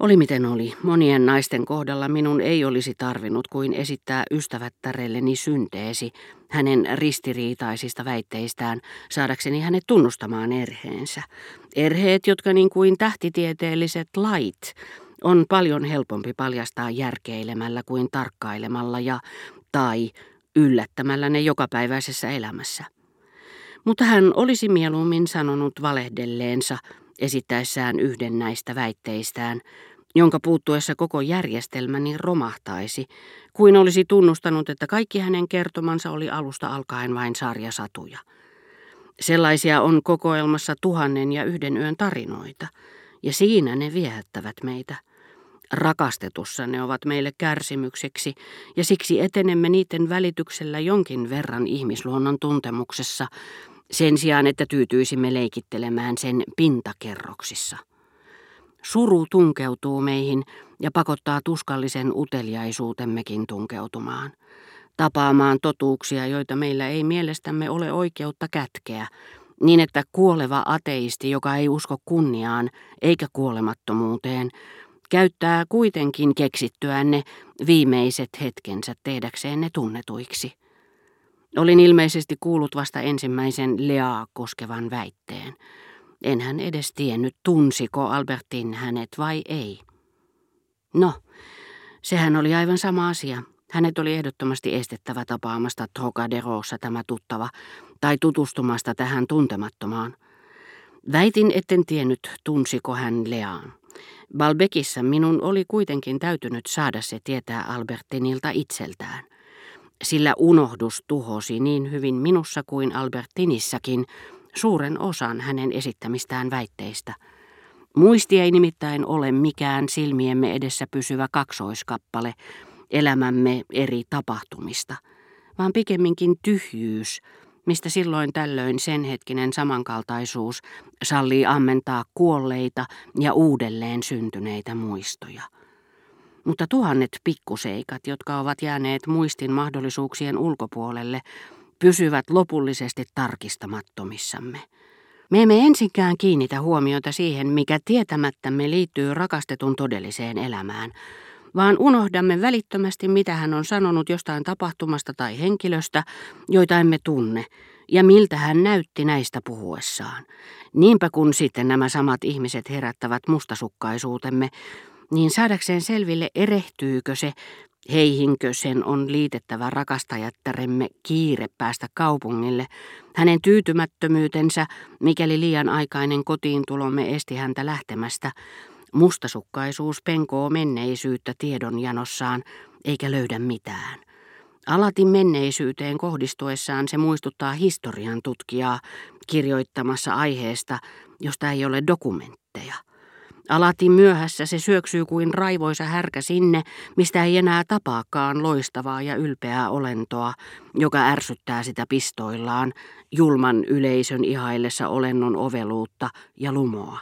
Oli miten oli, monien naisten kohdalla minun ei olisi tarvinnut kuin esittää ystävättärelleni synteesi hänen ristiriitaisista väitteistään saadakseni hänet tunnustamaan erheensä. Erheet, jotka niin kuin tähtitieteelliset lait on paljon helpompi paljastaa järkeilemällä kuin tarkkailemalla ja tai yllättämällä ne jokapäiväisessä elämässä. Mutta hän olisi mieluummin sanonut valehdelleensa, esittäessään yhden näistä väitteistään, jonka puuttuessa koko järjestelmäni romahtaisi, kuin olisi tunnustanut, että kaikki hänen kertomansa oli alusta alkaen vain sarjasatuja. Sellaisia on kokoelmassa tuhannen ja yhden yön tarinoita, ja siinä ne viehättävät meitä. Rakastetussa ne ovat meille kärsimykseksi, ja siksi etenemme niiden välityksellä jonkin verran ihmisluonnon tuntemuksessa, sen sijaan että tyytyisimme leikittelemään sen pintakerroksissa. Suru tunkeutuu meihin ja pakottaa tuskallisen uteliaisuutemmekin tunkeutumaan. Tapaamaan totuuksia, joita meillä ei mielestämme ole oikeutta kätkeä, niin että kuoleva ateisti, joka ei usko kunniaan eikä kuolemattomuuteen, käyttää kuitenkin keksittyänne viimeiset hetkensä tehdäkseen ne tunnetuiksi. Olin ilmeisesti kuullut vasta ensimmäisen Leaa koskevan väitteen. En hän edes tiennyt, tunsiko Albertin hänet vai ei. No, sehän oli aivan sama asia. Hänet oli ehdottomasti estettävä tapaamasta Trocaderossa tämä tuttava, tai tutustumasta tähän tuntemattomaan. Väitin, etten tiennyt, tunsiko hän Leaan. Balbekissa minun oli kuitenkin täytynyt saada se tietää Albertinilta itseltään. Sillä unohdus tuhosi niin hyvin minussa kuin Albertinissakin suuren osan hänen esittämistään väitteistä. Muisti ei nimittäin ole mikään silmiemme edessä pysyvä kaksoiskappale elämämme eri tapahtumista, vaan pikemminkin tyhjyys, mistä silloin tällöin sen hetkinen samankaltaisuus sallii ammentaa kuolleita ja uudelleen syntyneitä muistoja. Mutta tuhannet pikkuseikat, jotka ovat jääneet muistin mahdollisuuksien ulkopuolelle, pysyvät lopullisesti tarkistamattomissamme. Me emme ensinkään kiinnitä huomiota siihen, mikä tietämättämme liittyy rakastetun todelliseen elämään, vaan unohdamme välittömästi, mitä hän on sanonut jostain tapahtumasta tai henkilöstä, joita emme tunne, ja miltä hän näytti näistä puhuessaan. Niinpä kun sitten nämä samat ihmiset herättävät mustasukkaisuutemme, niin saadakseen selville erehtyykö se, heihinkö sen on liitettävä rakastajattaremme kiire päästä kaupungille, hänen tyytymättömyytensä, mikäli liian aikainen kotiin tulomme esti häntä lähtemästä, Mustasukkaisuus penkoo menneisyyttä tiedonjanossaan, eikä löydä mitään. Alati menneisyyteen kohdistuessaan se muistuttaa historian tutkijaa kirjoittamassa aiheesta, josta ei ole dokumentteja. Alati myöhässä se syöksyy kuin raivoisa härkä sinne, mistä ei enää tapaakaan loistavaa ja ylpeää olentoa, joka ärsyttää sitä pistoillaan, julman yleisön ihaillessa olennon oveluutta ja lumoa.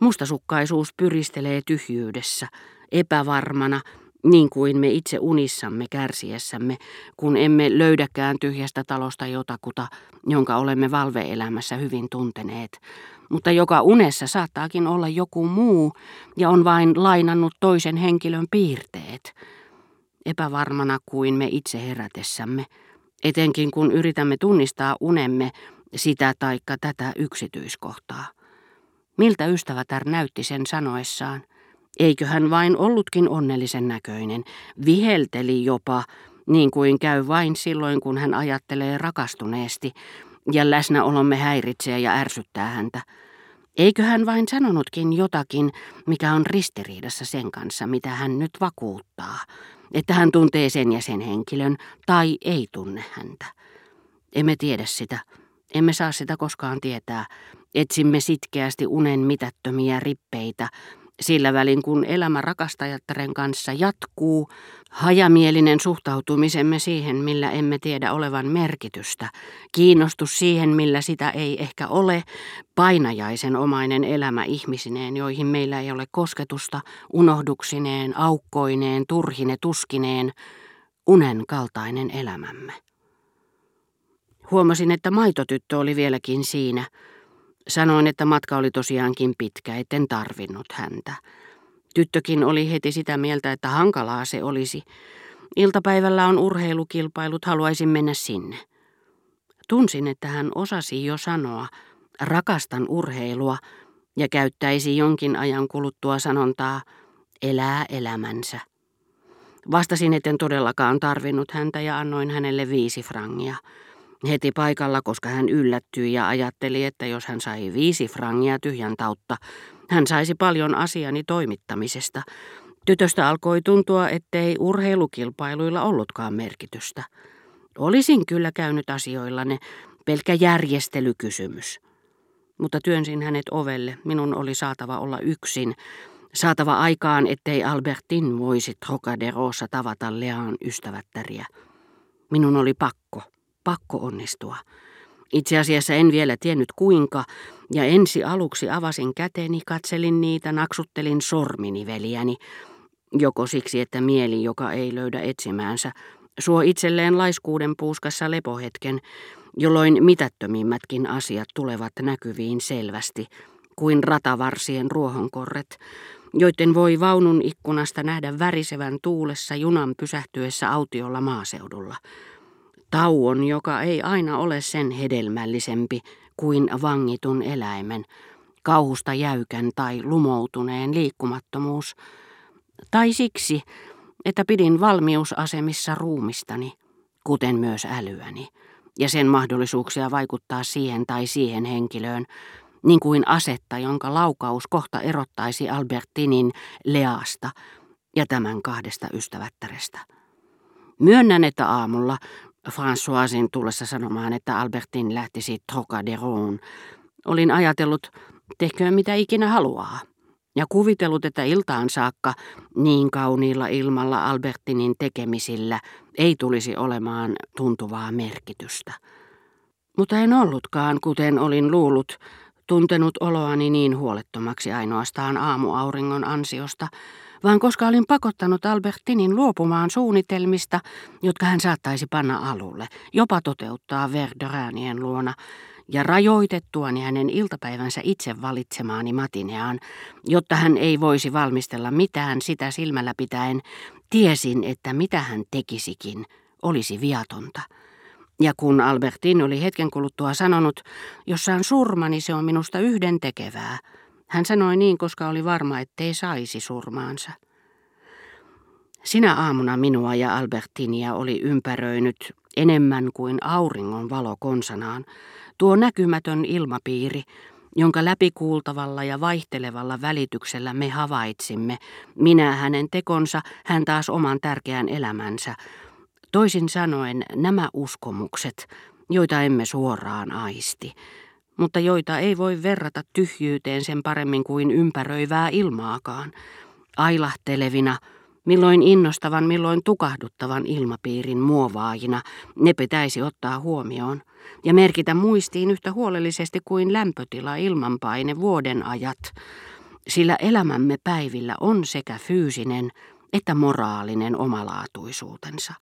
Mustasukkaisuus pyristelee tyhjyydessä, epävarmana, niin kuin me itse unissamme kärsiessämme, kun emme löydäkään tyhjästä talosta jotakuta, jonka olemme valveelämässä hyvin tunteneet, mutta joka unessa saattaakin olla joku muu ja on vain lainannut toisen henkilön piirteet. Epävarmana kuin me itse herätessämme, etenkin kun yritämme tunnistaa unemme sitä taikka tätä yksityiskohtaa. Miltä ystävätär näytti sen sanoessaan? Eikö hän vain ollutkin onnellisen näköinen, vihelteli jopa, niin kuin käy vain silloin, kun hän ajattelee rakastuneesti, ja läsnäolomme häiritsee ja ärsyttää häntä. Eikö hän vain sanonutkin jotakin, mikä on ristiriidassa sen kanssa, mitä hän nyt vakuuttaa, että hän tuntee sen ja sen henkilön tai ei tunne häntä? Emme tiedä sitä, emme saa sitä koskaan tietää, Etsimme sitkeästi unen mitättömiä rippeitä, sillä välin kun elämä rakastajattaren kanssa jatkuu, hajamielinen suhtautumisemme siihen, millä emme tiedä olevan merkitystä, kiinnostus siihen, millä sitä ei ehkä ole, painajaisen omainen elämä ihmisineen, joihin meillä ei ole kosketusta, unohduksineen, aukkoineen, turhine, tuskineen, unen kaltainen elämämme. Huomasin, että maitotyttö oli vieläkin siinä, Sanoin, että matka oli tosiaankin pitkä, etten tarvinnut häntä. Tyttökin oli heti sitä mieltä, että hankalaa se olisi. Iltapäivällä on urheilukilpailut, haluaisin mennä sinne. Tunsin, että hän osasi jo sanoa, rakastan urheilua, ja käyttäisi jonkin ajan kuluttua sanontaa, elää elämänsä. Vastasin, etten todellakaan tarvinnut häntä ja annoin hänelle viisi frangia. Heti paikalla, koska hän yllättyi ja ajatteli, että jos hän sai viisi frangia tyhjän tautta, hän saisi paljon asiani toimittamisesta. Tytöstä alkoi tuntua, ettei urheilukilpailuilla ollutkaan merkitystä. Olisin kyllä käynyt asioillanne, pelkkä järjestelykysymys. Mutta työnsin hänet ovelle, minun oli saatava olla yksin, saatava aikaan, ettei Albertin voisi Trocaderossa tavata Leaan ystävättäriä. Minun oli pakko, pakko onnistua. Itse asiassa en vielä tiennyt kuinka, ja ensi aluksi avasin käteni, katselin niitä, naksuttelin sorminiveliäni, joko siksi, että mieli, joka ei löydä etsimäänsä, suo itselleen laiskuuden puuskassa lepohetken, jolloin mitättömimmätkin asiat tulevat näkyviin selvästi, kuin ratavarsien ruohonkorret, joiden voi vaunun ikkunasta nähdä värisevän tuulessa junan pysähtyessä autiolla maaseudulla. Tauon, joka ei aina ole sen hedelmällisempi kuin vangitun eläimen, kauhusta jäykän tai lumoutuneen liikkumattomuus, tai siksi, että pidin valmiusasemissa ruumistani, kuten myös älyäni, ja sen mahdollisuuksia vaikuttaa siihen tai siihen henkilöön, niin kuin asetta, jonka laukaus kohta erottaisi Albertinin Leasta ja tämän kahdesta ystävättärestä. Myönnän, että aamulla Françoisin tullessa sanomaan, että Albertin lähtisi Trocaderoon, olin ajatellut, tehköön mitä ikinä haluaa ja kuvitellut, että iltaan saakka niin kauniilla ilmalla Albertinin tekemisillä ei tulisi olemaan tuntuvaa merkitystä. Mutta en ollutkaan, kuten olin luullut, tuntenut oloani niin huolettomaksi ainoastaan aamuauringon ansiosta, vaan koska olin pakottanut Albertinin luopumaan suunnitelmista, jotka hän saattaisi panna alulle, jopa toteuttaa Verderäänien luona, ja rajoitettuani hänen iltapäivänsä itse valitsemaani matineaan, jotta hän ei voisi valmistella mitään sitä silmällä pitäen, tiesin, että mitä hän tekisikin, olisi viatonta. Ja kun Albertin oli hetken kuluttua sanonut, jos saan surmani, se on minusta yhden tekevää. Hän sanoi niin, koska oli varma, ettei saisi surmaansa. Sinä aamuna minua ja Albertinia oli ympäröinyt enemmän kuin auringon valo konsanaan, tuo näkymätön ilmapiiri, jonka läpikuultavalla ja vaihtelevalla välityksellä me havaitsimme, minä hänen tekonsa, hän taas oman tärkeän elämänsä, Toisin sanoen nämä uskomukset, joita emme suoraan aisti, mutta joita ei voi verrata tyhjyyteen sen paremmin kuin ympäröivää ilmaakaan, ailahtelevina, milloin innostavan, milloin tukahduttavan ilmapiirin muovaajina, ne pitäisi ottaa huomioon ja merkitä muistiin yhtä huolellisesti kuin lämpötila, ilmanpaine, vuoden ajat, sillä elämämme päivillä on sekä fyysinen että moraalinen omalaatuisuutensa.